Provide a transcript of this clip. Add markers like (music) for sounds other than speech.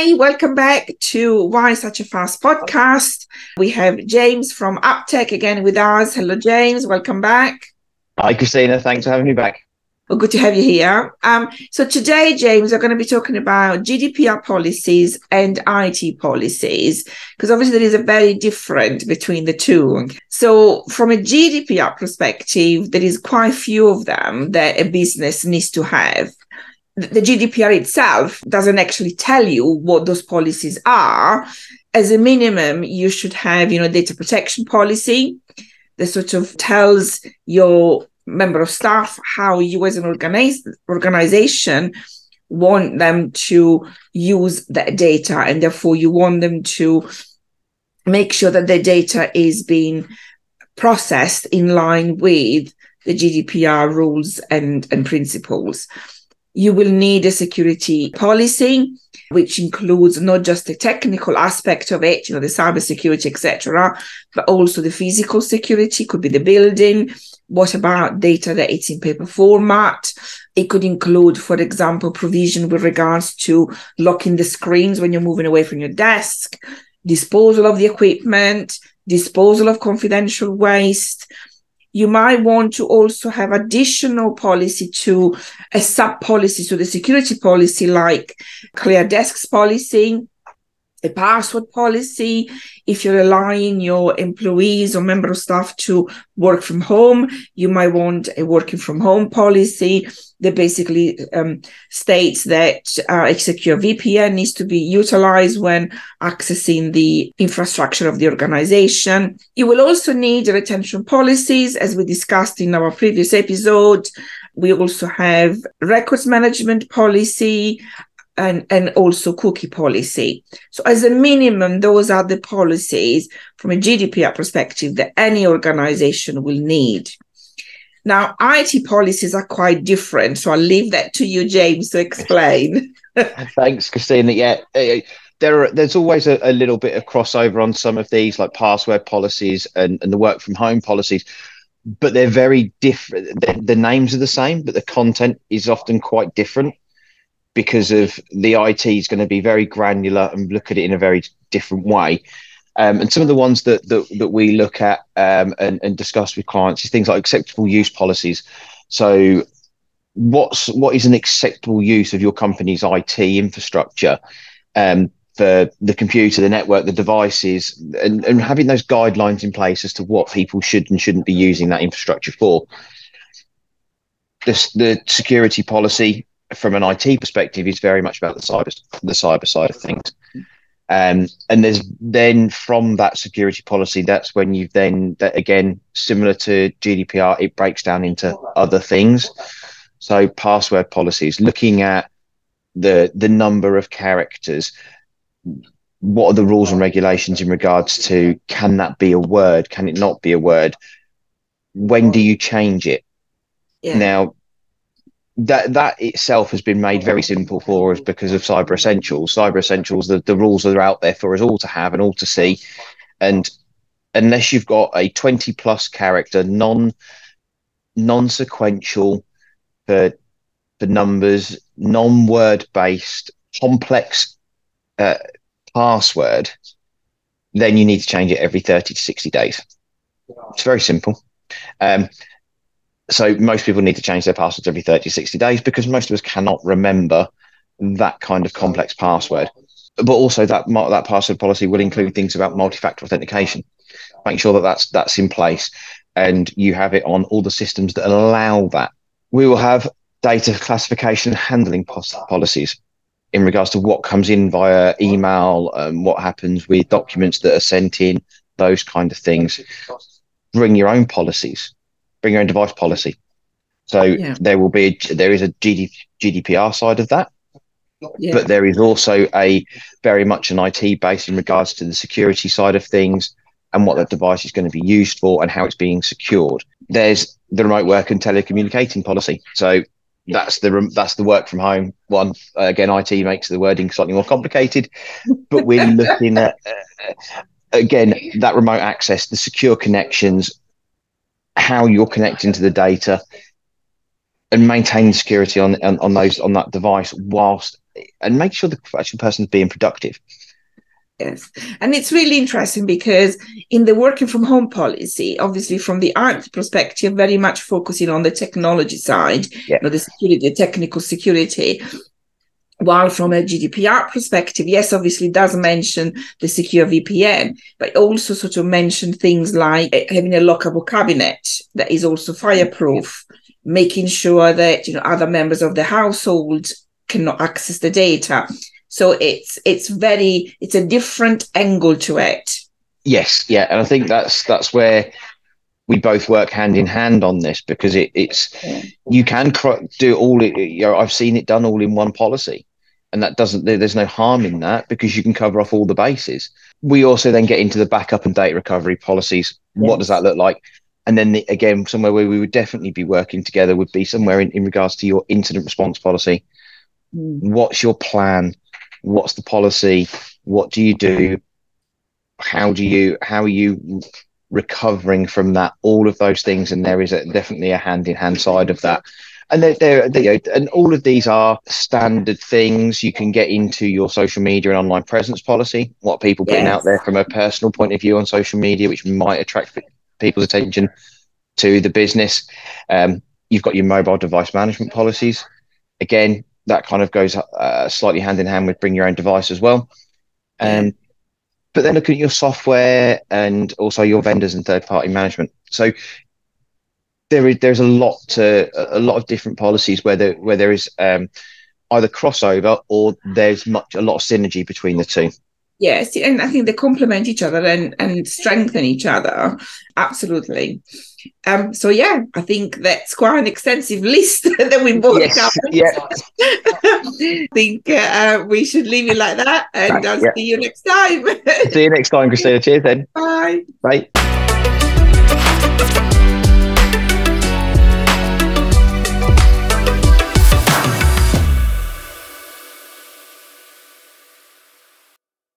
Hi, welcome back to Why Such a Fast podcast. We have James from Uptech again with us. Hello, James. Welcome back. Hi, Christina. Thanks for having me back. Well, good to have you here. Um, so today, James, we're going to be talking about GDPR policies and IT policies, because obviously there is a very different between the two. So from a GDPR perspective, there is quite few of them that a business needs to have the GDPR itself doesn't actually tell you what those policies are. As a minimum, you should have, you know, data protection policy that sort of tells your member of staff how you as an organize, organization want them to use that data and therefore you want them to make sure that the data is being processed in line with the GDPR rules and, and principles you will need a security policy which includes not just the technical aspect of it, you know, the cyber security, etc., but also the physical security, could be the building. What about data that it's in paper format? It could include, for example, provision with regards to locking the screens when you're moving away from your desk, disposal of the equipment, disposal of confidential waste, you might want to also have additional policy to a sub policy to the security policy, like clear desks policy, a password policy. If you're allowing your employees or member of staff to work from home, you might want a working from home policy that basically um, states that uh, a secure VPN needs to be utilized when accessing the infrastructure of the organization. You will also need retention policies, as we discussed in our previous episode. We also have records management policy, and, and also cookie policy. So, as a minimum, those are the policies from a GDPR perspective that any organization will need. Now, IT policies are quite different. So, I'll leave that to you, James, to explain. (laughs) Thanks, Christina. Yeah. Uh, there are, there's always a, a, little bit of crossover on some of these, like password policies and, and the work from home policies, but they're very different. The, the names are the same, but the content is often quite different because of the IT is going to be very granular and look at it in a very different way. Um, and some of the ones that that, that we look at um, and, and discuss with clients is things like acceptable use policies. So, what's what is an acceptable use of your company's IT infrastructure um, for the computer, the network, the devices, and, and having those guidelines in place as to what people should and shouldn't be using that infrastructure for. The security policy from an IT perspective is very much about the cyber the cyber side of things. Um, and there's then from that security policy, that's when you've then that again similar to GDPR, it breaks down into other things. So password policies, looking at the the number of characters, what are the rules and regulations in regards to can that be a word? Can it not be a word? When do you change it? Yeah. Now that that itself has been made very simple for us because of cyber essentials. Cyber essentials the, the rules are out there for us all to have and all to see. And unless you've got a 20 plus character non non sequential for the numbers non word based complex uh, password then you need to change it every 30 to 60 days. It's very simple. Um, so most people need to change their passwords every 30 60 days because most of us cannot remember that kind of complex password. But also that that password policy will include things about multi-factor authentication make sure that that's that's in place. And you have it on all the systems that allow that. We will have data classification and handling policies in regards to what comes in via email and what happens with documents that are sent in those kind of things. Bring your own policies bring your own device policy. So yeah. there will be a, there is a GD, GDPR side of that, yeah. but there is also a very much an IT base in regards to the security side of things and what that device is going to be used for and how it's being secured. There's the remote work and telecommunicating policy. So that's the that's the work from home one. Uh, again, IT makes the wording slightly more complicated, but we're (laughs) looking at uh, again that remote access, the secure connections, how you're connecting to the data and maintaining security on, on, on those on that device whilst and make sure the actual person's being productive. Yes. And it's really interesting because in the working from home policy, obviously from the art perspective, very much focusing on the technology side, yeah. you know, the security, the technical security. While from a GDPR perspective, yes, obviously does mention the secure VPN, but also sort of mention things like eh, having a lockable cabinet that is also fireproof, making sure that you know other members of the household cannot access the data so it's it's very it's a different angle to it. Yes, yeah, and I think that's that's where we both work hand in hand on this because it, it's you can cr- do all it. You know, I've seen it done all in one policy, and that doesn't. There's no harm in that because you can cover off all the bases. We also then get into the backup and data recovery policies. Yes. What does that look like? And then the, again, somewhere where we would definitely be working together would be somewhere in, in regards to your incident response policy. Mm. What's your plan? what's the policy what do you do how do you how are you recovering from that all of those things and there is a, definitely a hand in hand side of that and they're, they're, they and all of these are standard things you can get into your social media and online presence policy what people putting yes. out there from a personal point of view on social media which might attract people's attention to the business um, you've got your mobile device management policies again that kind of goes uh, slightly hand in hand with bring your own device as well. Um, but then looking at your software and also your vendors and third party management. So there is there's a lot to a lot of different policies where there where there is um, either crossover or there's much a lot of synergy between the two. Yes, and I think they complement each other and, and strengthen each other. Absolutely. Um, so yeah, I think that's quite an extensive (laughs) list (laughs) that we both yes, covered. Yeah. I (laughs) think uh, we should leave it like that, and I'll yeah. see you next time. see you next time, Christina. Cheers then. Bye. Bye.